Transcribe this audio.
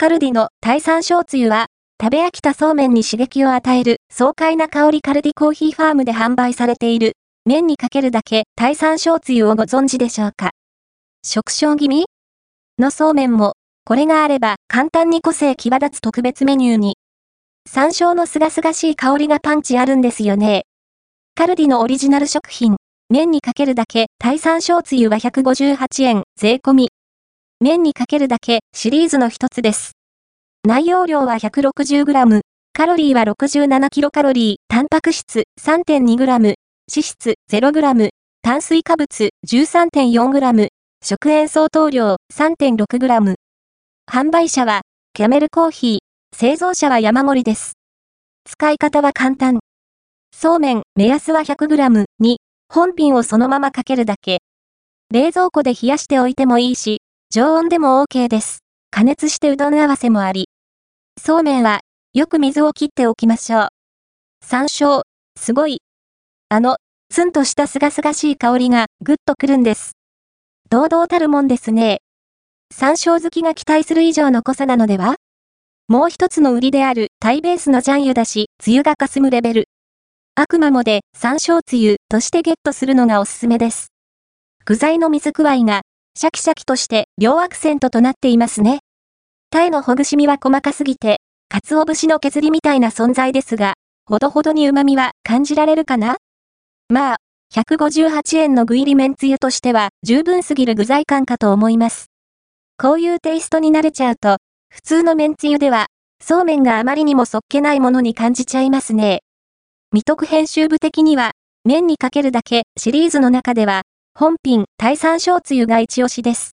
カルディのタイ山椒つゆは、食べ飽きたそうめんに刺激を与える爽快な香りカルディコーヒーファームで販売されている、麺にかけるだけタイ山椒つゆをご存知でしょうか？食傷気味？のそうめんも、これがあれば簡単に個性際立つ特別メニューに。山椒のすがすがしい香りがパンチあるんですよね。カルディのオリジナル食品、麺にかけるだけタイ山椒つゆは158円税込み。麺にかけるだけシリーズの一つです。内容量は 160g、カロリーは 67kcal、タンパク質 3.2g、脂質 0g、炭水化物 13.4g、食塩相当量 3.6g。販売者は、キャメルコーヒー、製造者は山盛りです。使い方は簡単。そうめん、目安は 100g に、本品をそのままかけるだけ。冷蔵庫で冷やしておいてもいいし、常温でも OK です。加熱してうどん合わせもあり。そうめんは、よく水を切っておきましょう。山椒、すごい。あの、ツンとしたすがすがしい香りがぐっとくるんです。堂々たるもんですね。山椒好きが期待する以上の濃さなのでは？もう一つの売りであるタイベースのジャンユだし、つゆが霞むレベル。悪魔もで山椒つゆとしてゲットするのがおすすめです。具材の水加えがシャキシャキとして両アクセントとなっていますね。タイのほぐし身は細かすぎて、鰹節の削りみたいな存在ですが、ほどほどに旨味は感じられるかな？まあ、158円の具入り麺つゆとしては十分すぎる具材感かと思います。こういうテイストに慣れちゃうと、普通の麺つゆでは、そうめんがあまりにもそっけないものに感じちゃいますね。未徳編集部的には、麺にかけるだけシリーズの中では、本品、タイ山椒つゆが一押しです。